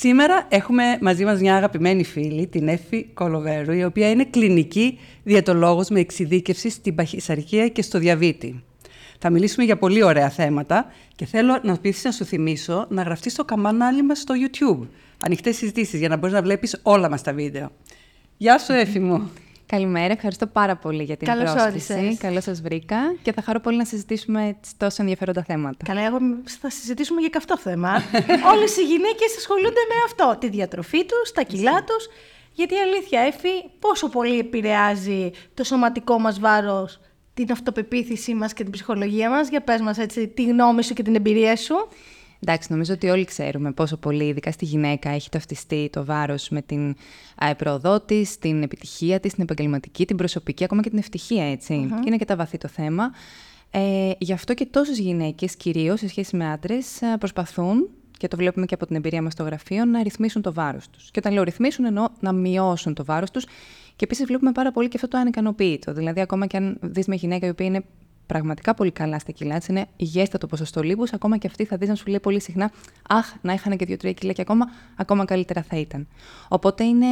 Σήμερα έχουμε μαζί μας μια αγαπημένη φίλη, την Έφη Κολοβέρου, η οποία είναι κλινική διατολόγος με εξειδίκευση στην παχυσαρκία και στο διαβήτη. Θα μιλήσουμε για πολύ ωραία θέματα και θέλω να πείθεις να σου θυμίσω να γραφτείς στο καμπανάλι μας στο YouTube. Ανοιχτές συζητήσεις για να μπορείς να βλέπεις όλα μας τα βίντεο. Γεια σου Έφη μου! Καλημέρα, ευχαριστώ πάρα πολύ για την Καλώς πρόσκληση. όρισες. Καλώς σας βρήκα και θα χαρώ πολύ να συζητήσουμε τις τόσο ενδιαφέροντα θέματα. Καλά, εγώ θα συζητήσουμε για καυτό θέμα. Όλες οι γυναίκες ασχολούνται με αυτό. Τη διατροφή τους, τα κιλά τους. Γιατί η αλήθεια, Έφη, πόσο πολύ επηρεάζει το σωματικό μας βάρος την αυτοπεποίθησή μας και την ψυχολογία μας; Για πες μας έτσι τη γνώμη σου και την εμπειρία σου. Εντάξει, νομίζω ότι όλοι ξέρουμε πόσο πολύ, ειδικά στη γυναίκα, έχει ταυτιστεί το βάρος με την α, πρόοδό της, την επιτυχία της, την επαγγελματική, την προσωπική, ακόμα και την ευτυχία, έτσι. Και είναι και τα βαθύ το θέμα. Ε, γι' αυτό και τόσες γυναίκες, κυρίως σε σχέση με άντρες, α, προσπαθούν και το βλέπουμε και από την εμπειρία μας στο γραφείο, να ρυθμίσουν το βάρος τους. Και όταν λέω ρυθμίσουν, εννοώ να μειώσουν το βάρος τους. Και επίσης βλέπουμε πάρα πολύ και αυτό το ανικανοποίητο. Δηλαδή, ακόμα και αν δεις μια γυναίκα η οποία είναι πραγματικά πολύ καλά στα κιλά τη, είναι υγιέστατο ποσοστό λίπους, ακόμα και αυτή θα δεις να σου λέει πολύ συχνά Αχ, να είχαν και δύο-τρία κιλά και ακόμα, ακόμα καλύτερα θα ήταν. Οπότε είναι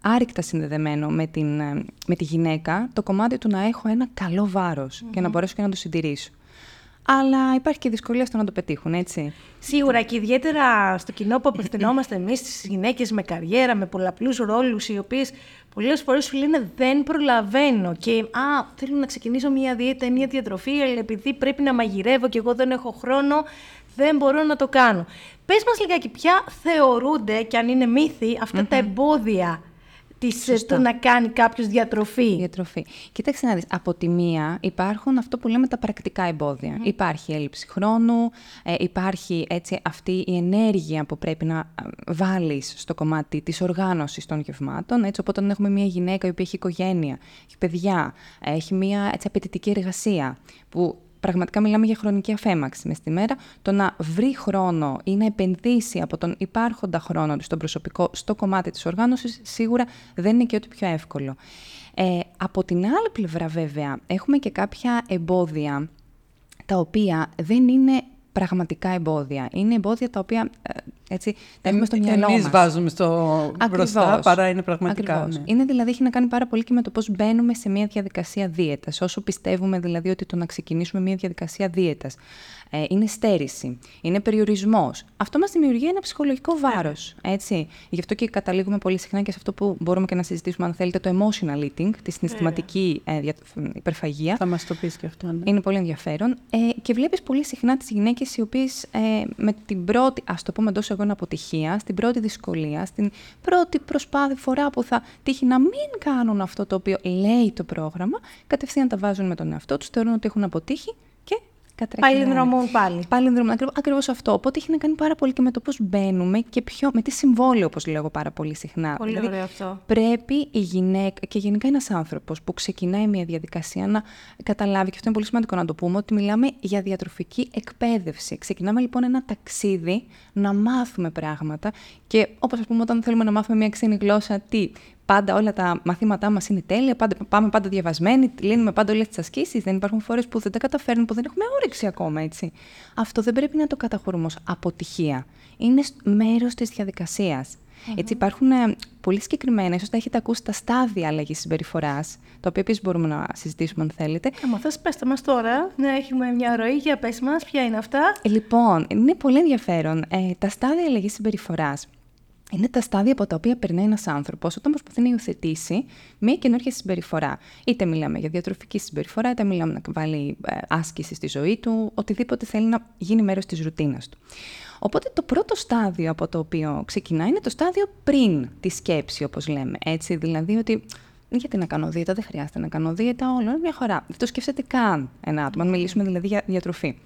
άρρηκτα συνδεδεμένο με, την, ε, με τη γυναίκα το κομμάτι του να έχω ένα καλό βάρος και να μπορέσω και να το συντηρήσω. Αλλά υπάρχει και δυσκολία στο να το πετύχουν, έτσι. Σίγουρα και ιδιαίτερα στο κοινό που απευθυνόμαστε εμείς στις γυναίκες με καριέρα, με πολλαπλούς ρόλους, οι οποίες πολλές φορές σου λένε δεν προλαβαίνω και α, θέλω να ξεκινήσω μια δίαιτα ή μια διατροφή, αλλά επειδή πρέπει να μαγειρεύω και εγώ δεν έχω χρόνο, δεν μπορώ να το κάνω. Πες μας λιγάκι, ποια θεωρούνται και αν είναι μύθοι αυτά τα εμπόδια της, Σωστά. του να κάνει κάποιος διατροφή; Διατροφή. Κοίταξε να δεις, από τη μία υπάρχουν αυτό που λέμε τα πρακτικά εμπόδια. Υπάρχει έλλειψη χρόνου, ε, υπάρχει έτσι αυτή η ενέργεια που πρέπει να ε, βάλεις στο κομμάτι της οργάνωσης των γευμάτων. Έτσι, οπότε όταν έχουμε μια γυναίκα η οποία έχει οικογένεια, έχει παιδιά, ε, έχει μια έτσι, απαιτητική εργασία που πραγματικά μιλάμε για χρονική αφέμαξη μες στη μέρα, το να βρει χρόνο ή να επενδύσει από τον υπάρχοντα χρόνο του στον προσωπικό στο κομμάτι της οργάνωσης, σίγουρα δεν είναι και ό,τι πιο εύκολο. Ε, από την άλλη πλευρά βέβαια, έχουμε και κάποια εμπόδια τα οποία δεν είναι πραγματικά εμπόδια. Είναι εμπόδια τα οποία ε, έτσι, τα έχουμε στο μυαλό Εμείς μας. βάζουμε στο μπροστά, Ακριβώς. παρά είναι πραγματικά. Ακριβώς. ναι. Είναι δηλαδή, έχει να κάνει πάρα πολύ και με το πώς μπαίνουμε σε μια διαδικασία δίαιτας. Όσο πιστεύουμε δηλαδή ότι το να ξεκινήσουμε μια διαδικασία δίαιτας ε, είναι στέρηση, είναι περιορισμός. Αυτό μας δημιουργεί ένα ψυχολογικό βάρος, έτσι. Γι' αυτό και καταλήγουμε πολύ συχνά και σε αυτό που μπορούμε και να συζητήσουμε, αν θέλετε, το emotional eating, τη συναισθηματική ε, δια- υπερφαγία. Θα μας το πεις και αυτό. Ναι. Είναι πολύ ενδιαφέρον. Ε, και βλέπεις πολύ συχνά τις γυναίκες οι οποίες ε, με την πρώτη, ας το πούμε εντός εγών αποτυχία, στην πρώτη δυσκολία, στην πρώτη προσπάθεια φορά που θα τύχει να μην κάνουν αυτό το οποίο λέει το πρόγραμμα, κατευθείαν τα βάζουν με τον εαυτό τους, θεωρούν ότι έχουν αποτύχει και κατρακυλάνε. Πάλι δρομούν πάλι. Πάλι δρομούν. Ακριβώς, ακριβώς αυτό. Οπότε έχει να κάνει πάρα πολύ και με το πώς μπαίνουμε και ποιο, με τι συμβόλαιο, όπως λέω εγώ πάρα πολύ συχνά. Πολύ Δηλαδή, ωραίο αυτό. πρέπει η γυναίκα και γενικά ένας άνθρωπος που ξεκινάει μια διαδικασία να καταλάβει, και αυτό είναι πολύ σημαντικό να το πούμε, ότι μιλάμε για διατροφική εκπαίδευση. Ξεκινάμε λοιπόν ένα ταξίδι να μάθουμε πράγματα και όπως ας πούμε όταν θέλουμε να μάθουμε μια ξένη γλώσσα, τι, πάντα όλα τα μαθήματά μας είναι τέλεια, πάντα, πάμε πάντα διαβασμένοι, λύνουμε πάντα όλες τις ασκήσεις, δεν υπάρχουν φορές που δεν τα καταφέρνουμε, που δεν έχουμε όρεξη ακόμα, έτσι. Αυτό δεν πρέπει να το καταχωρούμε ως αποτυχία. Είναι σ- μέρος της διαδικασίας. Έτσι, υπάρχουν ε, πολύ συγκεκριμένα, ίσως τα έχετε ακούσει, τα στάδια αλλαγής συμπεριφοράς, τα οποία επίσης μπορούμε να συζητήσουμε αν θέλετε. Άμα θες πέστε μας τώρα, να έχουμε μια ροή, για πες μας ποια είναι αυτά. Ε, λοιπόν, είναι πολύ ενδιαφέρον. Ε, τα στάδια αλλαγής συμπεριφοράς είναι τα στάδια από τα οποία περνάει ένας άνθρωπος όταν προσπαθεί να υιοθετήσει μια καινούργια συμπεριφορά. Είτε μιλάμε για διατροφική συμπεριφορά, είτε μιλάμε να βάλει ε, άσκηση στη ζωή του, οτιδήποτε θέλει να γίνει μέρος της ρουτίνας του. Οπότε το πρώτο στάδιο από το οποίο ξεκινάει είναι το στάδιο πριν τη σκέψη, όπως λέμε. Έτσι, δηλαδή ότι γιατί να κάνω δίαιτα, δεν χρειάζεται να κάνω δίαιτα, όλο είναι μια χαρά. Δεν το σκέφτεται καν ένα άτομο, αν μιλήσουμε δηλαδή για διατροφή.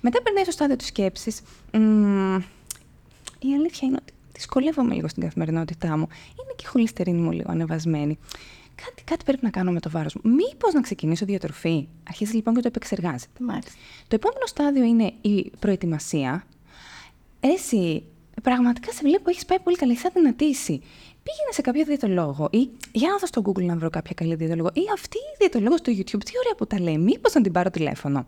Μετά περνάει στο στάδιο της σκέψης. «Μμμ, η αλήθεια είναι ότι δυσκολεύομαι λίγο στην καθημερινότητά μου. Είναι και η χολυστερίνη μου λίγο ανεβασμένη. Κάτι, κάτι πρέπει να κάνω με το βάρος μου. Μήπως να ξεκινήσω διατροφή; Αρχίζει λοιπόν και το επεξεργάζεται. Μάλιστα. Το επόμενο στάδιο είναι η προετοιμασία. Εσύ πραγματικά σε βλέπω έχεις πάει πολύ καλά, έχει αδυνατήσει. Πήγαινε σε κάποιο διαιτολόγο ή για να δω στο Google να βρω κάποια καλή διαιτολόγο ή αυτή η διαιτολόγος στο YouTube, τι ωραία που τα λέει, μήπως να την πάρω τηλέφωνο.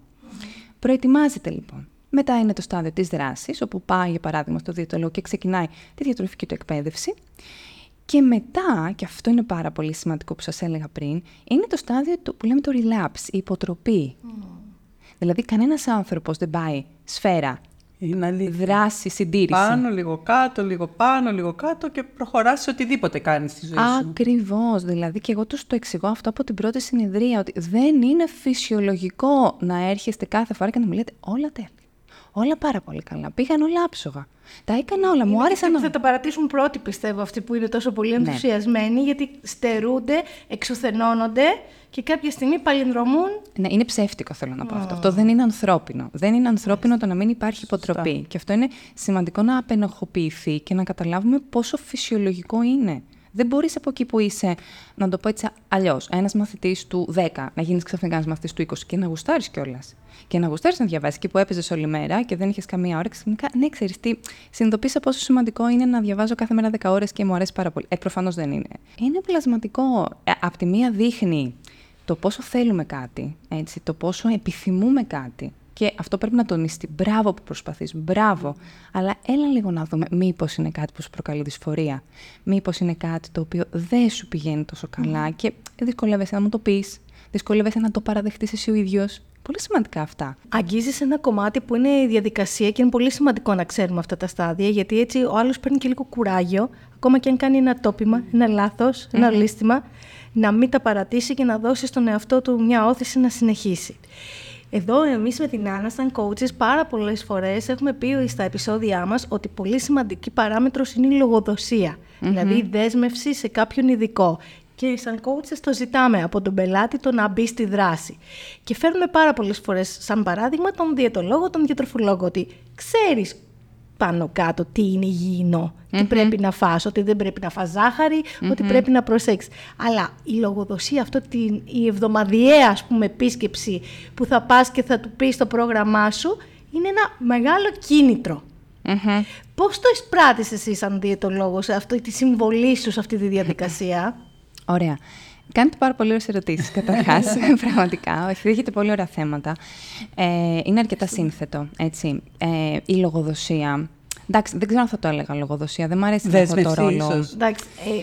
Προετοιμάζεται λοιπόν. Μετά είναι το στάδιο της δράσης, όπου πάει για παράδειγμα στο διαιτολόγο και ξεκινάει τη διατροφική του εκπαίδευση. Και μετά, και αυτό είναι πάρα πολύ σημαντικό που σας έλεγα πριν, είναι το στάδιο του, που λέμε το relapse, η υποτροπή. Δηλαδή, κανένας άνθρωπος δεν πάει σφαίρα, Είναι αλήθεια. δράση, συντήρηση. Πάνω, λίγο κάτω, λίγο πάνω, λίγο κάτω και προχωράς σε οτιδήποτε κάνεις στη ζωή σου. Ακριβώς. Δηλαδή, και εγώ τους το εξηγώ αυτό από την πρώτη συνεδρία, ότι δεν είναι φυσιολογικό να έρχεστε κάθε φορά και να μου λέτε όλα τέλεια. Όλα πάρα πολύ καλά. Πήγαν όλα άψογα. Τα έκανα όλα. Μου Είναι άρεσαν αυτοί που όλα. θα τα παρατήσουν πρώτοι, πιστεύω, αυτοί που είναι τόσο πολύ Ναι. ενθουσιασμένοι, γιατί στερούνται, εξουθενώνονται και κάποια στιγμή παλινδρομούν. Ναι, είναι ψεύτικο θέλω να πω αυτό. Αυτό δεν είναι ανθρώπινο. Δεν είναι ανθρώπινο το να μην υπάρχει υποτροπή. Και αυτό είναι σημαντικό να απενοχοποιηθεί και να καταλάβουμε πόσο φυσιολογικό είναι. Δεν μπορείς από εκεί που είσαι, να το πω έτσι αλλιώς, ένας μαθητής του 10 να γίνεις ξαφνικά ένας μαθητής του 20 και να γουστάρεις κιόλας. Και να γουστάρεις να διαβάσεις εκεί που έπαιζες όλη μέρα και δεν είχες καμία ώρα. Ξαφνικά, ναι, ξέρεις τι, συνειδητοποίησα πόσο σημαντικό είναι να διαβάζω κάθε μέρα 10 ώρες και μου αρέσει πάρα πολύ. Ε, προφανώς δεν είναι. Είναι πλασματικό. Ε, απ' τη μία δείχνει το πόσο θέλουμε κάτι, έτσι, το πόσο επιθυμούμε κάτι. Και αυτό πρέπει να τονιστεί. Μπράβο που προσπαθείς, μπράβο. Αλλά έλα λίγο να δούμε μήπως είναι κάτι που σου προκαλεί δυσφορία. Μήπως είναι κάτι το οποίο δεν σου πηγαίνει τόσο καλά και δυσκολεύεσαι να μου το πεις. Δυσκολεύεσαι να το παραδεχτείς εσύ ο ίδιος. Πολύ σημαντικά αυτά. Αγγίζεις ένα κομμάτι που είναι η διαδικασία και είναι πολύ σημαντικό να ξέρουμε αυτά τα στάδια, γιατί έτσι ο άλλος παίρνει και λίγο κουράγιο, ακόμα και αν κάνει ένα τόπιμα, ένα λάθος, ένα λύστημα, να μην τα παρατήσει και να δώσει στον εαυτό του μια όθηση να συνεχίσει. Εδώ εμείς με την Άννα, σαν coaches, πάρα πολλές φορές έχουμε πει στα επεισόδια μας ότι πολύ σημαντική παράμετρος είναι η λογοδοσία. Δηλαδή η δέσμευση σε κάποιον ειδικό. Και σαν coaches το ζητάμε από τον πελάτη το να μπει στη δράση. Και φέρνουμε πάρα πολλές φορές σαν παράδειγμα τον διαιτολόγο, τον διατροφολόγο, ότι ξέρεις πάνω κάτω τι είναι υγιεινό, τι πρέπει να φας, ότι δεν πρέπει να φας ζάχαρη, ότι πρέπει να προσέξεις. Αλλά η λογοδοσία, αυτό την, η εβδομαδιαία ας πούμε επίσκεψη που θα πας και θα του πεις το πρόγραμμά σου, είναι ένα μεγάλο κίνητρο. Μμμ. Πώς το εισπράττεις εσύ σαν διαιτολόγος, αυτή τη συμβολή σου σε αυτή τη διαδικασία; Ωραία. Κάνετε πάρα πολύ ωραίες ερωτήσεις, καταρχάς, πραγματικά. Όχι, έχετε πολύ ωραία θέματα. Ε, είναι αρκετά σύνθετο, έτσι. Ε, η λογοδοσία. Εντάξει, δεν ξέρω αν θα το έλεγα λογοδοσία, δεν μου αρέσει αυτό το Δέσμευση, ρόλο. ίσως. Εντάξει, ε,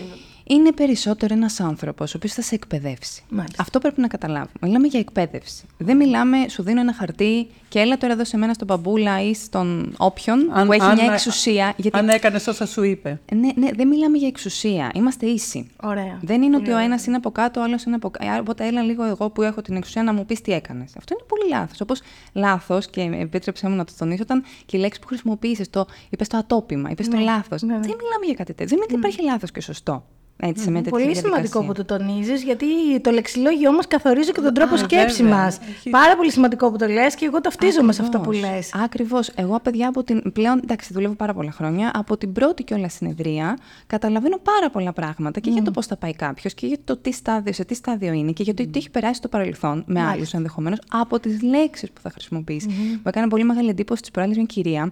Είναι περισσότερο ένας άνθρωπος ο οποίος θα σε εκπαιδεύσει. Μάλιστα. Αυτό πρέπει να καταλάβουμε. Μιλάμε για εκπαίδευση. Δεν μιλάμε, σου δίνω ένα χαρτί και έλα τώρα εδώ σε μένα στον μπαμπούλα ή στον όποιον που έχει μια εξουσία. Γιατί Αν έκανες όσα σου είπε. ναι, ναι, δεν μιλάμε για εξουσία. Είμαστε ίσοι. ωραία. Δεν είναι ότι ο ένας είναι από κάτω, ο άλλος είναι από κάτω. Οπότε έλα λίγο εγώ που έχω την εξουσία να μου πεις τι έκανες. Αυτό είναι πολύ λάθος. Όπως λάθος, και επέτρεψέ μου να το τονίσω, ήταν και η λέξη που χρησιμοποίησες, το είπες το ατόπιμα, είπες το λάθος. ναι, ναι. Δεν μιλάμε για κάτι τέτοιο. Δεν είναι ότι υπάρχει λάθος και σωστό. Έτσι, σε μια τέτοια Πολύ διαδικασία. σημαντικό που το τονίζεις, γιατί το λεξιλόγιο όμω καθορίζει και τον τρόπο Α, σκέψης βέβαια. μας. Έχει- Πάρα πολύ σημαντικό που το λες και εγώ ταυτίζομαι σε αυτό που λες. Ακριβώς. Εγώ, παιδιά, από την. πλέον, εντάξει, δουλεύω πάρα πολλά χρόνια. Από την πρώτη κιόλας συνεδρία, καταλαβαίνω πάρα πολλά πράγματα και για το πώς θα πάει κάποιος και για το τι στάδιο, σε τι στάδιο είναι και για το τι έχει περάσει στο παρελθόν με άλλους ενδεχομένως από τις λέξεις που θα χρησιμοποιήσεις. Μου έκανε πολύ μεγάλη εντύπωση τη προάλλη μια κυρία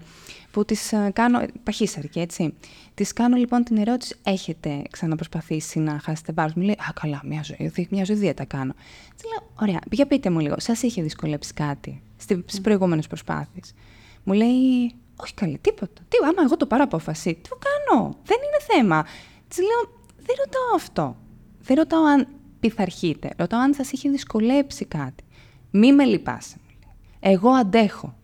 που τη κάνω. Παχύσαρκη, έτσι. Τη κάνω λοιπόν την ερώτηση: Έχετε ξαναπροσπαθήσει να χάσετε βάρος. Μου; Λέει: Α, καλά, μια ζωή, μια ζωή δίαιτα κάνω. Της λέω: Ωραία, για πείτε μου λίγο, σας είχε δυσκολέψει κάτι στις προηγούμενες προσπάθειες; Μου λέει: Όχι καλή, τίποτα. Τι, άμα εγώ το πάρω απόφαση, τι το κάνω; Δεν είναι θέμα. Της λέω: Δεν ρωτάω αυτό. Δεν ρωτάω αν πειθαρχείτε. Ρωτάω αν σας είχε δυσκολέψει κάτι. Μη με λυπάσαι. μου λέει. Εγώ αντέχω.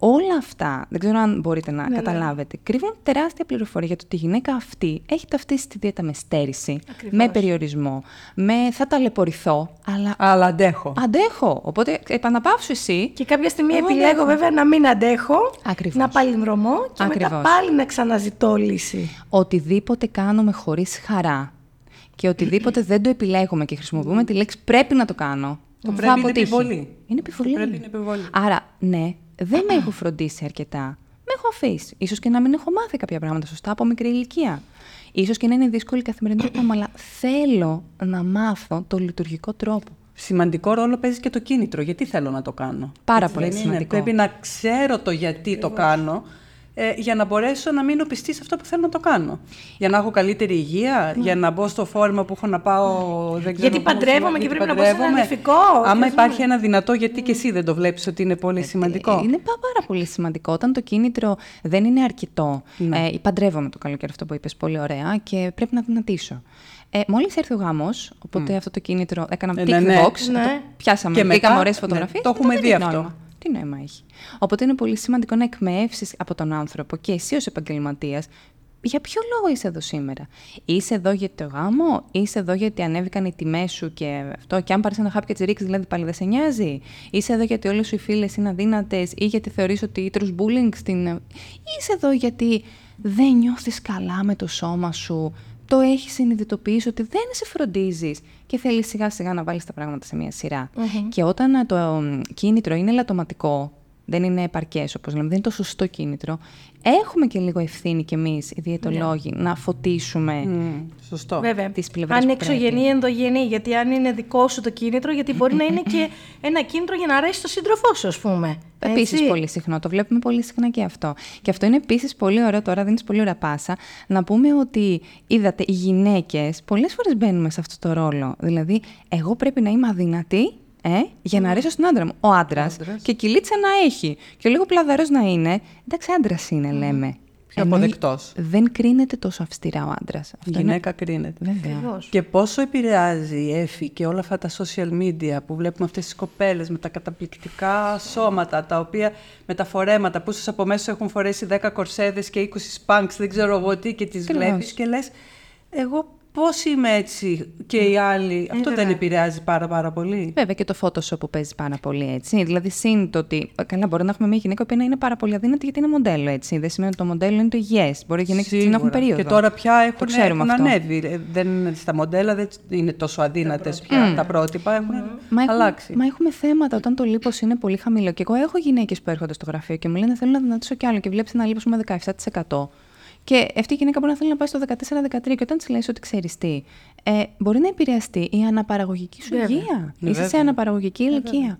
Όλα αυτά, δεν ξέρω αν μπορείτε να καταλάβετε, κρύβουν τεράστια πληροφορία για το ότι η γυναίκα αυτή έχει ταυτίσει τη δίαιτα με στέρηση, με περιορισμό, με θα ταλαιπωρηθώ, αλλά Αλλά αντέχω. αντέχω. Οπότε επαναπαύσου εσύ. Και κάποια στιγμή Εγώ επιλέγω αντέχω. βέβαια να μην αντέχω, Ακριβώς. να παλινδρομώ και μετά Ακριβώς. πάλι να ξαναζητώ λύση. Οτιδήποτε κάνουμε χωρίς χαρά και οτιδήποτε δεν το επιλέγουμε και χρησιμοποιούμε τη λέξη πρέπει να το κάνω, Το θα πρέπει είναι αποτύχει. επιβολή. Είναι επιβολή. Το πρέπει είναι επιβολή. Άρα, ναι, δεν με έχω φροντίσει αρκετά. Με έχω αφήσει. σω και να μην έχω μάθει κάποια πράγματα σωστά από μικρή ηλικία. Ίσως και να είναι δύσκολη η καθημερινότητα μου, αλλά θέλω να μάθω το λειτουργικό τρόπο. Σημαντικό ρόλο παίζει και το κίνητρο. Γιατί θέλω να το κάνω; Πάρα Έτσι πολύ δεν είναι. σημαντικό. Πρέπει να ξέρω το γιατί το κάνω ε, για να μπορέσω να μείνω πιστή σε αυτό που θέλω να το κάνω. Για να έχω καλύτερη υγεία, για να μπω στο φόρμα που έχω να πάω. Δεν ξέρω Γιατί πού, παντρεύομαι και γιατί πρέπει να μπω σε ένα παντρεύομαι. νηφικό, Άμα ας υπάρχει πούμε. ένα δυνατό, γιατί και εσύ δεν το βλέπεις ότι είναι πολύ σημαντικό; Ε, Είναι πά- πάρα πολύ σημαντικό. Όταν το κίνητρο δεν είναι αρκετό. Ναι. Ε, παντρεύομαι το καλοκαίρι αυτό που είπες πολύ ωραία και πρέπει να δυνατήσω. Ε, Μόλις έρθει ο γάμος, οπότε αυτό το κίνητρο έκανα Ε, tick ναι, ναι. box, Ναι. το πιάσαμε, Και μετά, βγήκαμε ωραίες ναι, φωτογραφίες. το έχουμε δει αυτό. Τι νόημα έχει. Οπότε είναι πολύ σημαντικό να εκμεύσεις από τον άνθρωπο και εσύ ως επαγγελματίας για ποιο λόγο είσαι εδώ σήμερα. Είσαι εδώ για το γάμο, είσαι εδώ γιατί ανέβηκαν οι τιμές σου και αυτό, και αν πάρεις ένα χάπι και τις ρίξεις, δηλαδή πάλι δεν σε νοιάζει; Είσαι εδώ γιατί όλες σου οι φίλες είναι αδύνατες ή γιατί θεωρείς ότι τρως bullying στην. Ή είσαι εδώ γιατί δεν νιώθεις καλά με το σώμα σου, το έχεις συνειδητοποιήσει ότι δεν σε φροντίζεις και θέλεις σιγά σιγά να βάλεις τα πράγματα σε μια σειρα Και όταν ε, το ε, κίνητρο είναι λατωματικό, δεν είναι επαρκές, όπως λέμε, δεν είναι το σωστό κίνητρο, έχουμε και λίγο ευθύνη κι εμείς, οι διαιτολόγοι, να φωτίσουμε. Μμ, σωστό. Βέβαια. τις πλευρές αν είναι που πρέπει. εξωγενή ή ενδογενή. Γιατί αν είναι δικό σου το κίνητρο, γιατί μπορεί να είναι και ένα κίνητρο για να αρέσει το σύντροφό σου, ας πούμε. Επίσης Έτσι. πολύ συχνό. Το βλέπουμε πολύ συχνά και αυτό. Και αυτό είναι επίσης πολύ ωραίο τώρα, δίνεις πολύ ωραία πάσα, να πούμε ότι είδατε, οι γυναίκες πολλές φορές μπαίνουμε σε αυτό το ρόλο. Δηλαδή, εγώ πρέπει να είμαι αδυνατή ε, για να αρέσω στον άντρα μου. Ο άντρας άντρας. και κυλίτσα να έχει και λίγο πλαδαρό να είναι. Εντάξει, άντρας είναι, λέμε. Πιο Ενώ αποδεκτός. Δεν κρίνεται τόσο αυστηρά ο άντρας. Η γυναίκα κρίνεται. Βέβαια. Ακριβώς. Και πόσο επηρεάζει η Εφη και όλα αυτά τα social media που βλέπουμε αυτές τις κοπέλες με τα καταπληκτικά σώματα, τα οποία με τα φορέματα που ίσως από μέσα έχουν φορέσει 10 κορσέδες και 20 σπάνξ, δεν ξέρω εγώ τι, και τις Ακριβώς. βλέπεις και λες, εγώ πώς είμαι έτσι και οι άλλοι. Αυτό δεν βέβαια. επηρεάζει πάρα πάρα πολύ. Βέβαια και το Photoshop που παίζει πάρα πολύ έτσι. Δηλαδή, συν το ότι. Καλά, μπορεί να έχουμε μια γυναίκα που είναι πάρα πολύ αδύνατη γιατί είναι μοντέλο έτσι. Δεν σημαίνει ότι το μοντέλο είναι το υγιέ. Μπορεί οι γυναίκες να έχουν Σίγουρα. περίοδο. Και τώρα πια έχουν, Το ξέρουμε έχουν αυτό. ανέβει. Ε, Δεν, στα μοντέλα δεν είναι τόσο αδύνατες πια. Τα πρότυπα έχουν Μα έχουμε, αλλάξει. μα έχουμε θέματα όταν το λίπος είναι πολύ χαμηλό. Και εγώ έχω γυναίκες που έρχονται στο γραφείο και μου λένε θέλω να δυνατήσω κι άλλο. Και βλέπεις ένα λίπος με 17%. Και αυτή η γυναίκα μπορεί να θέλει να πάει στο 14-13 και όταν της λέει ότι ξέρεις τι, ε, μπορεί να επηρεαστεί η αναπαραγωγική σου Βέβαια. υγεία. Ναι, Είσαι σε βέβαια. αναπαραγωγική ηλικία.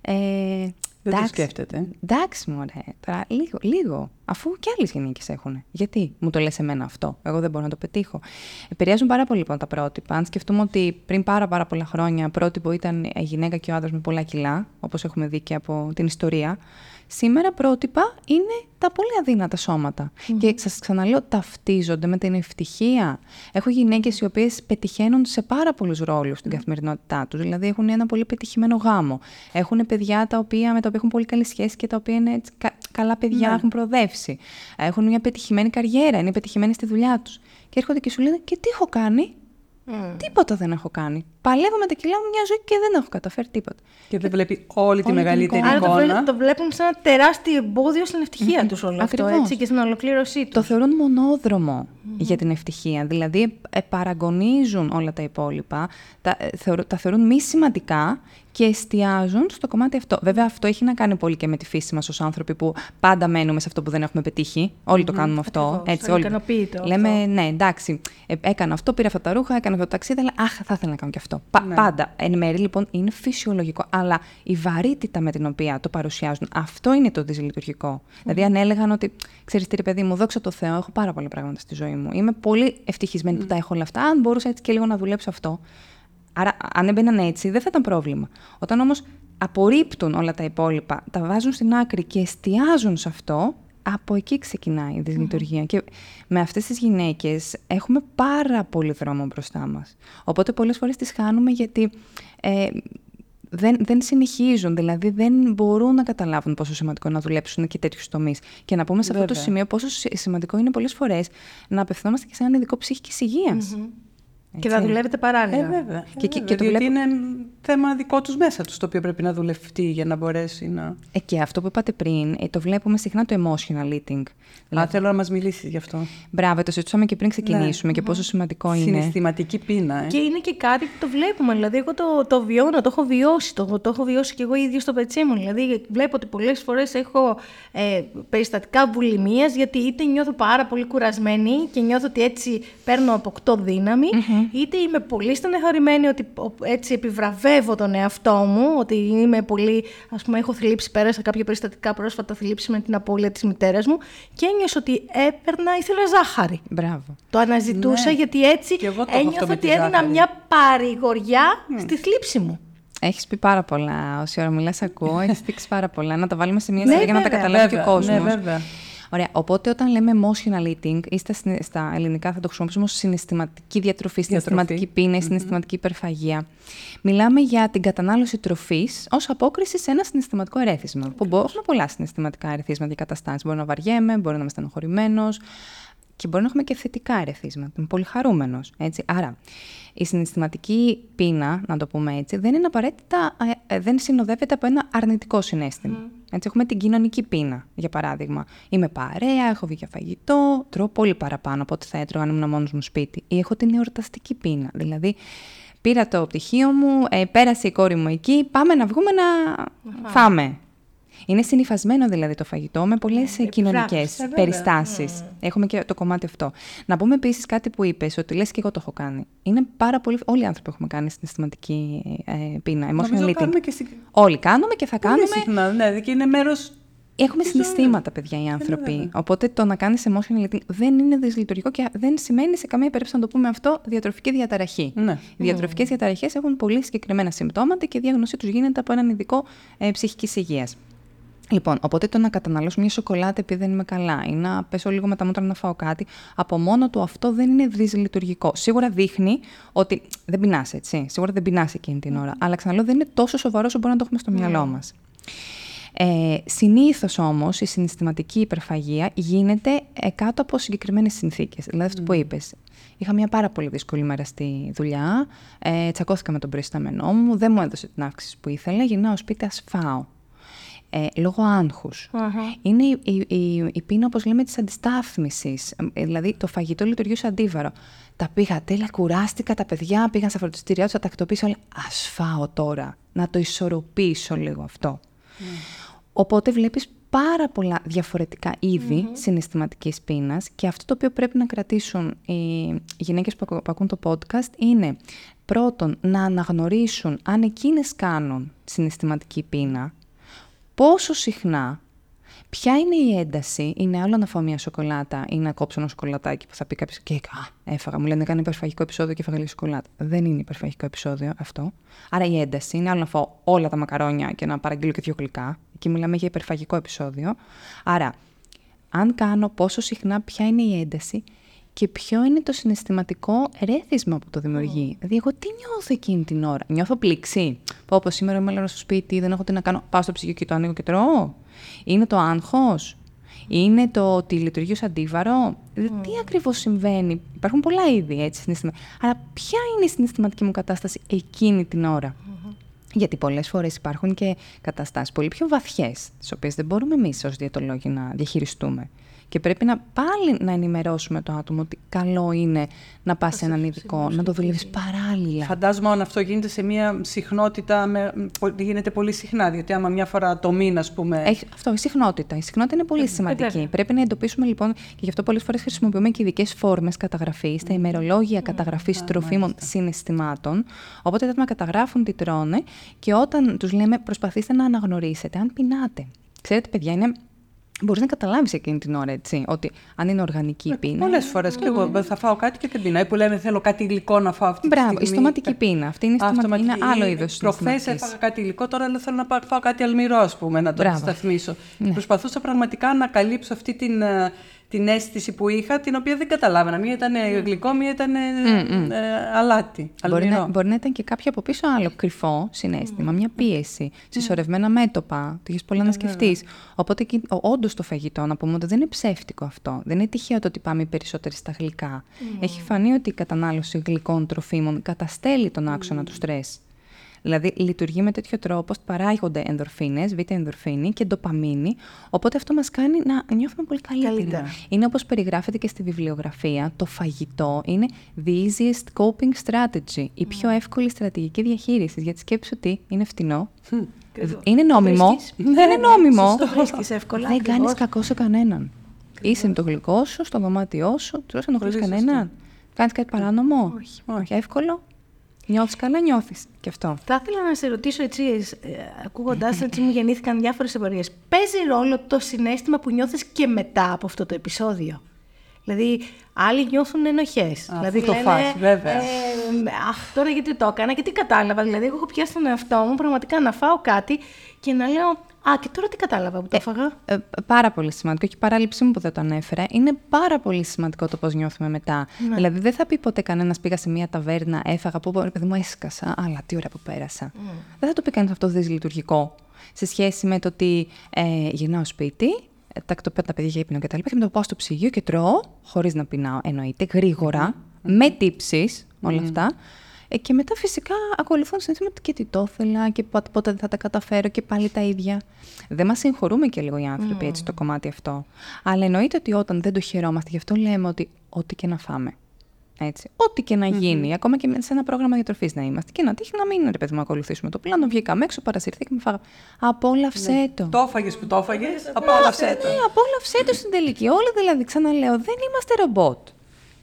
Ε, Δεν το εντάξει. σκέφτεται. Εντάξει, μωρέ. Τώρα λίγο, λίγο. Αφού και άλλες γυναίκες έχουν. Γιατί μου το λες εμένα αυτό; Εγώ δεν μπορώ να το πετύχω. Επηρεάζουν πάρα πολύ λοιπόν τα πρότυπα. Αν σκεφτούμε ότι πριν πάρα, πάρα πολλά χρόνια πρότυπο ήταν η γυναίκα και ο άντρας με πολλά κιλά, όπως έχουμε δει και από την ιστορία. Σήμερα πρότυπα είναι τα πολύ αδύνατα σώματα. Και σας ξαναλέω, ταυτίζονται με την ευτυχία. Έχω γυναίκες οι οποίες πετυχαίνουν σε πάρα πολλούς ρόλους στην καθημερινότητά τους. Δηλαδή έχουν ένα πολύ πετυχημένο γάμο. Έχουν παιδιά τα οποία, με τα οποία έχουν πολύ καλή σχέση και τα οποία είναι έτσι, κα- καλά παιδιά, έχουν προοδεύσει. Έχουν μια πετυχημένη καριέρα, είναι πετυχημένοι στη δουλειά τους. Και έρχονται και σου λένε, Και τι έχω κάνει; Τίποτα δεν έχω κάνει. Παλεύω με τα κιλά μου μια ζωή και δεν έχω καταφέρει τίποτα. Και δεν βλέπει όλη τη την μεγαλύτερη εικόνα. Άρα το, εικόνα. βλέ- το βλέπουν σαν ένα τεράστιο εμπόδιο στην ευτυχία τους όλο αυτό Ακριβώς. έτσι, και στην ολοκλήρωσή τους. Το θεωρούν μονόδρομο για την ευτυχία. Δηλαδή, ε, παραγωνίζουν όλα τα υπόλοιπα, τα, ε, θεωρώ- τα θεωρούν μη σημαντικά και εστιάζουν στο κομμάτι αυτό. Βέβαια, αυτό έχει να κάνει πολύ και με τη φύση μας ως άνθρωποι που πάντα μένουμε σε αυτό που δεν έχουμε πετύχει. Όλοι το κάνουμε αυτό. Ακριβώς. Έτσι, όλοι. Ανικανοποίητο Λέμε, αυτό. ναι, εντάξει, ε, έκανα αυτό, πήρα αυτά τα ρούχα, έκανα αυτό το ταξίδι, αλλά αχ, θα ήθελα να κάνω και αυτό. Πα- Ναι. Πάντα. Εν μέρει, λοιπόν, είναι φυσιολογικό. Αλλά η βαρύτητα με την οποία το παρουσιάζουν, αυτό είναι το δυσλειτουργικό. Δηλαδή, αν έλεγαν ότι, ξέρεις τι, ρε παιδί μου, δόξα τω Θεώ, έχω πάρα πολλά πράγματα στη ζωή μου. Είμαι πολύ ευτυχισμένη που τα έχω όλα αυτά. Αν μπορούσα έτσι και λίγο να δουλέψω αυτό. Άρα, αν έμπαιναν έτσι, δεν θα ήταν πρόβλημα. Όταν όμως απορρίπτουν όλα τα υπόλοιπα, τα βάζουν στην άκρη και εστιάζουν σε αυτό, από εκεί ξεκινάει η δυσλειτουργία. Και με αυτές τις γυναίκες έχουμε πάρα πολύ δρόμο μπροστά μας. Οπότε πολλές φορές τις χάνουμε γιατί ε, δεν, δεν συνεχίζουν, δηλαδή δεν μπορούν να καταλάβουν πόσο σημαντικό είναι να δουλέψουν και τέτοιους τομείς. Και να πούμε σε αυτό το Βέβαια. σημείο πόσο σι- σημαντικό είναι πολλές φορές να απευθυνόμαστε και σε έναν ειδικό ψυχικής υγείας. Και να δουλεύετε παράλληλα. Ε, βέβαια. Και- και- Ε, και το διότι βλέπω- είναι θέμα δικό τους μέσα τους, το οποίο πρέπει να δουλευτεί για να μπορέσει να. Ε, και αυτό που είπατε πριν, ε, το βλέπουμε συχνά το emotional eating. Α, θέλω να μας μιλήσεις γι' αυτό. Μπράβο, το συζητούσαμε και πριν ξεκινήσουμε και πόσο σημαντικό είναι. Συναισθηματική πείνα. Ε. Και είναι και κάτι που το βλέπουμε. Δηλαδή, εγώ το, το βιώνω, το έχω βιώσει. Το, το έχω βιώσει και εγώ ίδιο στο πετσί μου. Δηλαδή, βλέπω ότι πολλές φορές έχω ε, περιστατικά βουλημίας, γιατί είτε νιώθω πάρα πολύ κουρασμένη και νιώθω ότι έτσι παίρνω αποκτώ δύναμη, είτε είμαι πολύ στενεχωρημένη ότι έτσι επιβραβεύω τον εαυτό μου, ότι είμαι πολύ, ας πούμε, έχω θλίψει, πέρασα κάποια περιστατικά πρόσφατα θλίψη με την απώλεια της μητέρας μου και ένιωσα ότι έπαιρνα, ήθελα ζάχαρη. Μπράβο. Το αναζητούσα Ναι. γιατί έτσι Και εγώ το έχω αυτό ένιωθα με τη ότι έδινα ζάχαρη. μια παρηγοριά στη θλίψη μου. Έχεις πει πάρα πολλά. Όση ώρα μιλάς, ακούω. Έχεις δείξει πάρα πολλά. Να τα βάλουμε σε μια Ναι, σειρά για να τα βέβαια, καταλάβει και ο βέβαια, κόσμος. ναι, βέβαια. Ωραία. Οπότε, όταν λέμε emotional eating, ή στα, συνε- στα ελληνικά θα το χρησιμοποιήσουμε ως συναισθηματική διατροφή, συναισθηματική πείνα ή συναισθηματική υπερφαγία. Μιλάμε για την κατανάλωση τροφής ως απόκριση σε ένα συναισθηματικό ερέθισμα. Που μπο- έχουμε πολλά συναισθηματικά ερεθίσματα και καταστάσεις. Μπορεί να βαριέμαι, μπορεί να είμαι στενοχωρημένος και μπορεί να έχουμε και θετικά ερεθίσματα. Είμαι πολύ χαρούμενος. Άρα, η συναισθηματική πείνα, να το πούμε έτσι, δεν είναι απαραίτητα, ε, ε, δεν συνοδεύεται από ένα αρνητικό συνέστημα. Έτσι, έχουμε την κοινωνική πείνα, για παράδειγμα. Είμαι παρέα, έχω βγει για φαγητό, τρώω πολύ παραπάνω από ό,τι θα έτρωγα αν ήμουν μόνος μου σπίτι. Ή έχω την εορταστική πείνα. Δηλαδή, πήρα το πτυχίο μου, ε, πέρασε η κόρη μου εκεί, πάμε να βγούμε να φάμε. Είναι συνυφασμένο δηλαδή το φαγητό με πολλές κοινωνικές ε, βέβαια. περιστάσεις. Έχουμε και το κομμάτι αυτό. Να πούμε επίσης κάτι που είπες, ότι λες και εγώ το έχω κάνει. Είναι πάρα πολύ. Όλοι οι άνθρωποι έχουμε κάνει συναισθηματική ε, πείνα, emotional Νομίζω eating. κάνουμε και συ- Όλοι κάνουμε και θα Πολύ κάνουμε. συχνά, ναι, και είναι μέρος. Έχουμε Της ζωής. συναισθήματα, παιδιά, οι άνθρωποι. βέβαια. Οπότε το να κάνεις emotional eating δεν είναι δυσλειτουργικό και δεν σημαίνει σε καμία περίπτωση να το πούμε αυτό διατροφική διαταραχή. Ναι. Οι διατροφικές διαταραχές έχουν πολύ συγκεκριμένα συμπτώματα και η διάγνωσή τους γίνεται από έναν ειδικό ε, ψυχικής υγείας. Λοιπόν, οπότε το να καταναλώσω μια σοκολάτα επειδή δεν είμαι καλά ή να πέσω λίγο με τα μούτρα να φάω κάτι, από μόνο του αυτό δεν είναι δυσλειτουργικό. Σίγουρα δείχνει ότι δεν πεινάς, έτσι. Σίγουρα δεν πεινάς εκείνη την ώρα. Αλλά ξαναλέω, δεν είναι τόσο σοβαρό όσο μπορεί να το έχουμε στο μυαλό μας. Ε, συνήθως όμως η συναισθηματική υπερφαγία γίνεται ε, κάτω από συγκεκριμένες συνθήκες. Δηλαδή αυτό που είπες. Είχα μια πάρα πολύ δύσκολη μέρα στη δουλειά, ε, τσακώθηκα με τον προϊστάμενό μου, δεν μου έδωσε την αύξηση που ήθελα, γυρνάω σπίτι ας φάω. Ε, λόγω άγχους. Είναι η, η, η, η πείνα, όπως λέμε, της αντιστάθμισης. Ε, δηλαδή, το φαγητό λειτουργεί ως αντίβαρο. Τα πήγα τέλεια, κουράστηκα, τα παιδιά πήγαν στα φροντιστήριά τους, θα τα τακτοποιήσω όλα. Ας φάω τώρα, να το ισορροπήσω λίγο αυτό. Οπότε βλέπεις πάρα πολλά διαφορετικά είδη συναισθηματικής πείνας και αυτό το οποίο πρέπει να κρατήσουν οι γυναίκες που ακου- που ακούν το podcast είναι πρώτον να αναγνωρίσουν αν εκείνες κάνουν συναισθηματική πείνα, πόσο συχνά, ποια είναι η ένταση, είναι άλλο να φάω μια σοκολάτα ή να κόψω ένα σοκολατάκι που θα πει κάποιος και α, έφαγα, μου λένε έκανε υπερφαγικό επεισόδιο και έφαγα λίγη σοκολάτα. Δεν είναι υπερφαγικό επεισόδιο αυτό. Άρα η ένταση είναι άλλο να φάω όλα τα μακαρόνια και να παραγγείλω και δύο γλυκά. Εκεί μιλάμε για υπερφαγικό επεισόδιο. Άρα, αν κάνω πόσο συχνά, ποια είναι η ένταση και ποιο είναι το συναισθηματικό ρέθισμα που το δημιουργεί; Δηλαδή, εγώ τι νιώθω εκείνη την ώρα; Νιώθω πλήξη; Πω, όπω σήμερα είμαι όλο στο σπίτι, δεν έχω τι να κάνω. Πάω στο ψυγείο και το ανοίγω και τρώω. Είναι το άγχος; Είναι το ότι λειτουργεί ως αντίβαρο; Δηλαδή, τι ακριβώς συμβαίνει; Υπάρχουν πολλά είδη έτσι συναισθημα- Άρα, ποια είναι η συναισθηματική μου κατάσταση εκείνη την ώρα; Γιατί πολλές φορές υπάρχουν και καταστάσεις πολύ πιο βαθιές, τις οποίες δεν μπορούμε εμείς ως διαιτολόγοι να διαχειριστούμε. Και πρέπει να πάλι να ενημερώσουμε το άτομο ότι καλό είναι να πας σε έναν ειδικό, να το δουλεύεις παράλληλα. Φαντάζομαι αν αυτό γίνεται σε μια συχνότητα, με, πο- γίνεται πολύ συχνά. Διότι άμα μια φορά το μήνα, ας πούμε. Έχει, αυτό, η συχνότητα. Η συχνότητα είναι πολύ σημαντική. βέβαια. Πρέπει να εντοπίσουμε λοιπόν, και γι' αυτό πολλές φορές χρησιμοποιούμε και ειδικές φόρμες καταγραφής, τα ημερολόγια καταγραφής τροφίμων συναισθημάτων. Οπότε τα άτομα καταγράφουν τι τρώνε και όταν τους λέμε προσπαθήστε να αναγνωρίσετε αν πεινάτε. Ξέρετε, παιδιά, είναι. Μπορείς να καταλάβεις εκείνη την ώρα, έτσι, ότι αν είναι οργανική η πείνα. Πολλές φορές και εγώ θα φάω κάτι και δεν πεινάω. Ή που λέμε θέλω κάτι υλικό να φάω αυτή Μπράβο, τη η στιγμή. στοματική πείνα. Αυτή είναι η Α, στοματική, είναι στοματική. άλλο είδος Προχθές έφαγα κάτι υλικό, τώρα λέω, θέλω να πά- φάω κάτι αλμυρό, ας πούμε, να το Μπράβο. σταθμίσω. Προσπαθούσα πραγματικά να καλύψω αυτή την, ε, την αίσθηση που είχα, την οποία δεν καταλάβαινα. Μία ήταν ε, γλυκό, μία ήταν ε, ε, αλάτι, Μπορεί αλμυρό. να, μπορεί να ήταν και κάποιο από πίσω άλλο κρυφό συνέστημα, μια πίεση, συσσωρευμένα μέτωπα, ότι έχεις πολλά να σκεφτείς. Οπότε όντως το φαγητό, να πούμε ότι δεν είναι ψεύτικο αυτό. Δεν είναι τυχαίο το ότι πάμε οι περισσότεροι στα γλυκά. Έχει φανεί ότι η κατανάλωση γλυκών τροφίμων καταστέλει τον άξονα του στρες. Δηλαδή, λειτουργεί με τέτοιο τρόπο, παράγονται ενδορφίνες, β' ενδορφίνη και ντοπαμίνη. Οπότε αυτό μας κάνει να νιώθουμε πολύ καλύτερα. Καλύτερα. Είναι όπως περιγράφεται και στη βιβλιογραφία, το φαγητό είναι the easiest coping strategy, η πιο εύκολη στρατηγική διαχείρισης. Γιατί σκέψου ότι είναι φτηνό, είναι νόμιμο. βρίσκεις; είναι νόμιμο. Το βρίσκεις εύκολα. Δεν κάνεις ακριβώς. κακό σε κανέναν. Είσαι με το γλυκό σου, στο δωμάτιό σου, του ενοχλεί Πολύ κανέναν. Κάνεις κάτι παράνομο. Όχι. Όχι. Εύκολο. Νιώθεις καλά, νιώθεις. Και αυτό. Θα ήθελα να σε ρωτήσω έτσι, ε, ακούγοντάς έτσι μου γεννήθηκαν διάφορες απορίες. Παίζει ρόλο το συνέστημα που νιώθεις και μετά από αυτό το επεισόδιο; Δηλαδή, άλλοι νιώθουν ενοχές. Δηλαδή, το λένε, φας, βέβαια. Ε, αχ, τώρα γιατί το έκανα και τι κατάλαβα. Δηλαδή, εγώ έχω πιάσει τον εαυτό μου πραγματικά να φάω κάτι και να λέω Α, και τώρα τι κατάλαβα που το έφαγα; Ε, πάρα πολύ σημαντικό και η παράληψή μου που δεν το ανέφερα. Είναι πάρα πολύ σημαντικό το πώς νιώθουμε μετά. Ναι. Δηλαδή, δεν θα πει ποτέ κανένας πήγα σε μια ταβέρνα, έφαγα, που ρε παιδί μου έσκασα. Αλλά τι ωραία που πέρασα. Δεν θα το πει κανένα αυτός δυσλειτουργικό σε σχέση με το ότι ε, γυρνάω σπίτι, ε, τα κτοπέω τα παιδιά για ύπνο κτλ. Και, και μετά πάω στο ψυγείο και τρώω, χωρίς να πεινάω, εννοείται, γρήγορα, με τύψεις, όλα αυτά. Ε, και μετά φυσικά ακολουθούν συναισθήματα και τι το ήθελα και πότε, πότε δεν θα τα καταφέρω και πάλι τα ίδια. Δεν μας συγχωρούμε και λίγο οι άνθρωποι έτσι το κομμάτι αυτό. Αλλά εννοείται ότι όταν δεν το χαιρόμαστε, γι' αυτό λέμε ότι ό,τι και να φάμε. Έτσι. Ό,τι και να γίνει, ακόμα και σε ένα πρόγραμμα διατροφής να είμαστε. Και να τύχει να μην ρε παιδί μου, ακολουθήσουμε το πλάνο. Βγήκαμε έξω, παρασυρθήκαμε, φάγαμε. Απόλαυσέ το. Το έφαγες που το έφαγες, απόλαυσέ το. Ναι, απόλαυσέ το στην τελική. Όλοι δηλαδή, ξαναλέω, δεν είμαστε ρομπότ.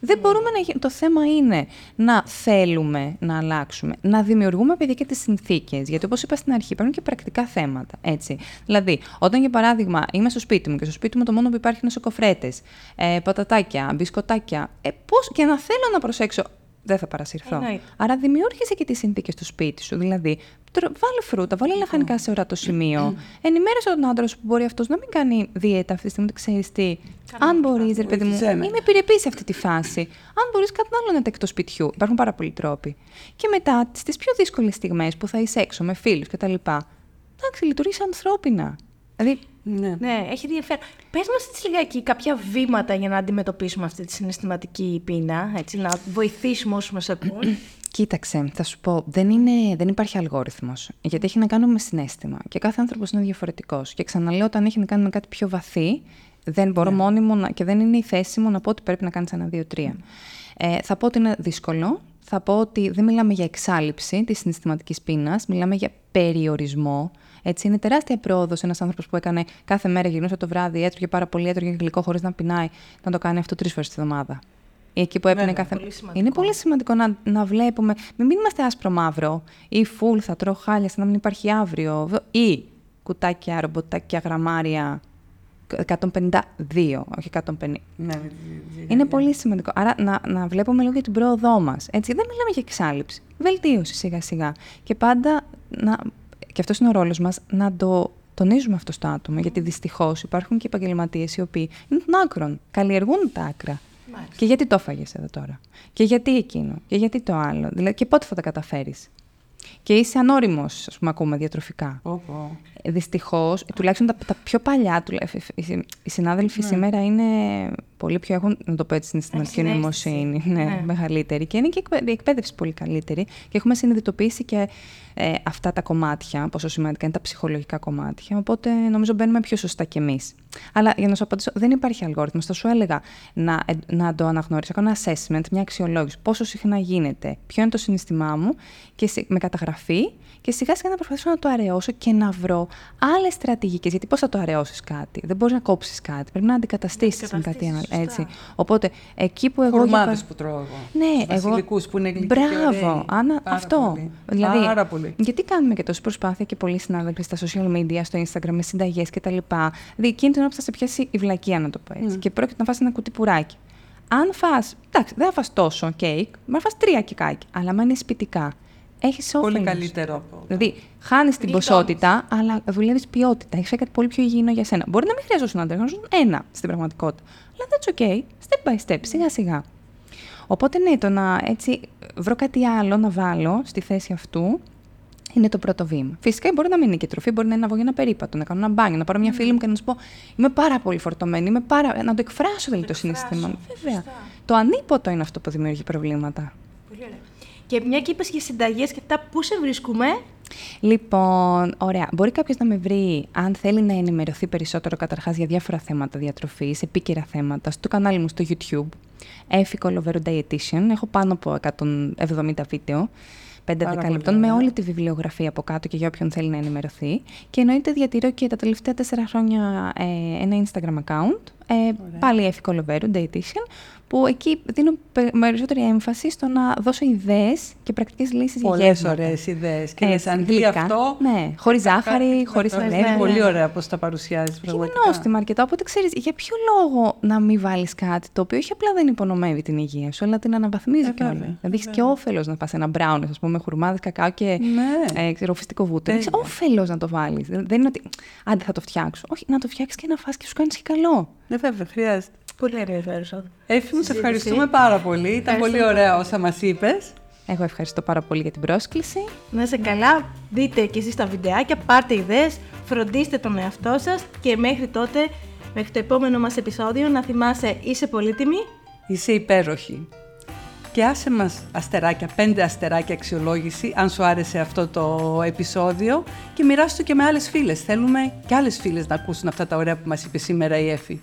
Δεν μπορούμε να γι- Το θέμα είναι να θέλουμε να αλλάξουμε, να δημιουργούμε παιδιά και τις συνθήκες. Γιατί όπως είπα στην αρχή, υπάρχουν και πρακτικά θέματα. Έτσι. Δηλαδή, όταν για παράδειγμα είμαι στο σπίτι μου και στο σπίτι μου το μόνο που υπάρχει είναι σοκοφρέτες, ε, πατατάκια, μπισκοτάκια. Ε, πώς και να θέλω να προσέξω, δεν θα παρασυρθώ. Εννοείται. Άρα δημιούργησε και τις συνθήκες στο σπίτι σου. Δηλαδή, τρο- βάλε φρούτα, βάλε λαχανικά σε ορατό σημείο. Ενημέρωσε τον άντρα σου που μπορεί αυτός να μην κάνει δίαιτα αυτή τη στιγμή, ξέρεις τι. Αν μπορείς, ρε παιδί μου, Βοήθησέ με. είμαι επιρρεπής σε αυτή τη φάση. Αν μπορείς κάτι άλλο να τα εκτό σπιτιού. Υπάρχουν πάρα πολλοί τρόποι. Και μετά, στις πιο δύσκολες στιγμές που θα είσαι έξω με φίλους κτλ. Εντάξει, λειτουργείς ανθρώπινα. Δηλαδή, Ναι. Ναι, έχει ενδιαφέρον. Πες μας έτσι λιγάκι κάποια βήματα για να αντιμετωπίσουμε αυτή τη συναισθηματική πείνα, έτσι, να βοηθήσουμε όσους μας ακούν. Κοίταξε, θα σου πω, δεν, είναι, δεν υπάρχει αλγόριθμος, γιατί έχει να κάνει με συνέστημα και κάθε άνθρωπος είναι διαφορετικός. Και ξαναλέω, όταν έχει να κάνει με κάτι πιο βαθύ, δεν μπορώ Ναι. μόνη μου να, και δεν είναι η θέση μου να πω ότι πρέπει να κάνεις ένα, δύο, τρία. Ε, θα πω ότι είναι δύσκολο, θα πω ότι δεν μιλάμε για εξάλληψη της συναισθηματικής πείνας, μιλάμε για περιορισμό. Έτσι, είναι τεράστια πρόοδος ένας άνθρωπος που έκανε κάθε μέρα γυρνούσε το βράδυ, έτρωγε πάρα πολύ, έτρωγε γλυκό χωρίς να πεινάει, να το κάνει αυτό τρεις φορές τη εβδομάδα. Ή εκεί που έπαιρνε Βέβαια, κάθε. πολύ σημαντικό. Είναι πολύ σημαντικό να, να βλέπουμε. Μην, μην είμαστε άσπρο-μαύρο ή φουλ, θα τρώω χάλια, σαν να μην υπάρχει αύριο. Ή κουτάκια, ρομποτάκια, γραμμάρια. 152, όχι 150. Ναι, ναι, ναι, ναι. Είναι πολύ σημαντικό. Άρα να, να βλέπουμε λίγο για την πρόοδό μας. Δεν μιλάμε για εξάλληψη. Βελτίωση σιγά-σιγά. Και πάντα, να, και αυτός είναι ο ρόλος μας, να το τονίζουμε αυτό στο άτομο. Γιατί δυστυχώς υπάρχουν και επαγγελματίες οι οποίοι είναι των άκρων. Καλλιεργούν τα άκρα. Και γιατί το έφαγες εδώ τώρα; Και γιατί εκείνο; Και γιατί το άλλο; Δηλαδή, και πότε θα τα καταφέρεις; Και είσαι ανώριμος, ας πούμε, ακούμε διατροφικά. Πω, πω. Δυστυχώς, τουλάχιστον τα, τα πιο παλιά, τουλα- ε, ε, οι, οι συνάδελφοι σήμερα είναι πολύ πιο έχουν, να το πω έτσι, συναισθηματική Ενσυναίσθηση. νοημοσύνη. Ναι, Ναι. μεγαλύτερη. Και είναι και εκπαίδευση- η εκπαίδευση πολύ καλύτερη. Και έχουμε συνειδητοποιήσει και ε, αυτά τα κομμάτια, πόσο σημαντικά είναι τα ψυχολογικά κομμάτια. Οπότε νομίζω μπαίνουμε πιο σωστά κι εμείς. Αλλά για να σου απαντήσω, δεν υπάρχει αλγόριθμος. Θα σου έλεγα να, ε, να το αναγνωρίσω. Κάνω ένα assessment, μια αξιολόγηση. Πόσο συχνά γίνεται, ποιο είναι το συναισθημά μου και σε- με καταγραφή και σιγά σιγά να προσπαθήσω να το αραιώσω και να βρω άλλες στρατηγικές. Γιατί πώς θα το αραιώσεις κάτι; Δεν μπορείς να κόψεις κάτι. Πρέπει να αντικαταστήσεις με κάτι άλλο. αντικαταστήσεις, Έτσι. σωστά. Οπότε εκεί που εγώ. για Χορμάδες παρα- που τρώω εγώ. ναι, Τους εγώ. βασιλικούς που είναι γλυκοί Μπράβο, και ωραίοι. Άννα, Πάρα αυτό. πολύ. Δηλαδή, Πάρα πολύ. Γιατί κάνουμε και τόση προσπάθεια και πολλοί συνάδελφοι στα social media, στο Instagram, με συνταγές κτλ. Δηλαδή, εκείνη την ώρα που θα σε πιάσει η βλακεία, να το πω έτσι. Και πρόκειται να φας ένα κουτί πουράκι. Αν φας, εντάξει, δεν θα φας τόσο κέικ, μπορεί να φας τρία κεκάκι. Αλλά αν είναι σπιτικά, έχεις όφελος. Πολύ καλύτερο από. Δηλαδή, χάνεις την Γλιτώνεις. ποσότητα, αλλά δουλεύεις ποιότητα. Έχεις κάτι πολύ πιο υγιεινό για σένα. Μπορεί να μην χρειαζόσουν να τρέχουν ένα στην πραγματικότητα. Αλλά that's okay. Step by step, σιγά σιγά. Οπότε ναι, το να έτσι βρω κάτι άλλο να βάλω στη θέση αυτού είναι το πρώτο βήμα. Φυσικά μπορεί να μην είναι και τροφή, μπορεί να είναι να βγω για ένα περίπατο, να κάνω ένα μπάνιο, να πάρω μια φίλη μου και να σου πω Είμαι πάρα πολύ φορτωμένη, είμαι πάρα... να το εκφράσω δηλαδή το συναίσθημα μου. Βέβαια. Το ανίποτο είναι αυτό που δημιουργεί προβλήματα. Πολύ ωραία. Και μια και είπες για συνταγές και αυτά, πού σε βρίσκουμε; Λοιπόν, ωραία. Μπορεί κάποιος να με βρει, αν θέλει να ενημερωθεί περισσότερο καταρχάς για διάφορα θέματα διατροφής, επίκαιρα θέματα, στο κανάλι μου στο YouTube. Έφη Lovero Dietitian. Έχω πάνω από 170 βίντεο. 5-10 λεπτών με όλη τη βιβλιογραφία από κάτω και για όποιον θέλει να ενημερωθεί. Και εννοείται διατηρώ και τα τελευταία 4 χρόνια ε, ένα Instagram account. Ε, πάλι Έφη Lovero Dietitian που εκεί δίνω περισσότερη έμφαση στο να δώσω ιδέες και πρακτικές λύσεις για γεύματα. Πολλέ ωραίες ιδέες. Και λες, αν δει αυτό. Ναι, χωρίς ζάχαρη, χωρίς αλεύρι. Είναι πολύ ωραία πώς τα παρουσιάζεις. Είναι νόστιμα αρκετά. Οπότε ξέρεις, για ποιο λόγο να μην βάλεις κάτι το οποίο όχι απλά δεν υπονομεύει την υγεία σου, αλλά την αναβαθμίζει ε, κιόλα. Δηλαδή έχεις και όφελος να πας ένα μπράουν, ας πούμε, χουρμάδες, κακάο και ναι. ε, ξέρω, φυστικό βούτυρο. Έχεις όφελος να το βάλεις. Δεν είναι ότι άντε θα το φτιάξω. Όχι, να το φτιάξεις και να φας και σου κάνεις και καλό. Ναι, βέβαια, χρειάζεται. Πολύ ενδιαφέρον. Έφη, σε ευχαριστούμε πάρα πολύ. Ήταν πολύ ωραία όσα μας είπες. Εγώ ευχαριστώ πάρα πολύ για την πρόσκληση. Να είσαι καλά, δείτε και εσείς τα βιντεάκια, πάρτε ιδέες, φροντίστε τον εαυτό σας και μέχρι τότε, μέχρι το επόμενο μας επεισόδιο, να θυμάσαι είσαι πολύτιμη. Είσαι υπέροχη. Και άσε μας αστεράκια, πέντε αστεράκια αξιολόγηση, αν σου άρεσε αυτό το επεισόδιο και μοιράσου το και με άλλες φίλες. Θέλουμε και άλλες φίλες να ακούσουν αυτά τα ωραία που μας είπε σήμερα η Εφη.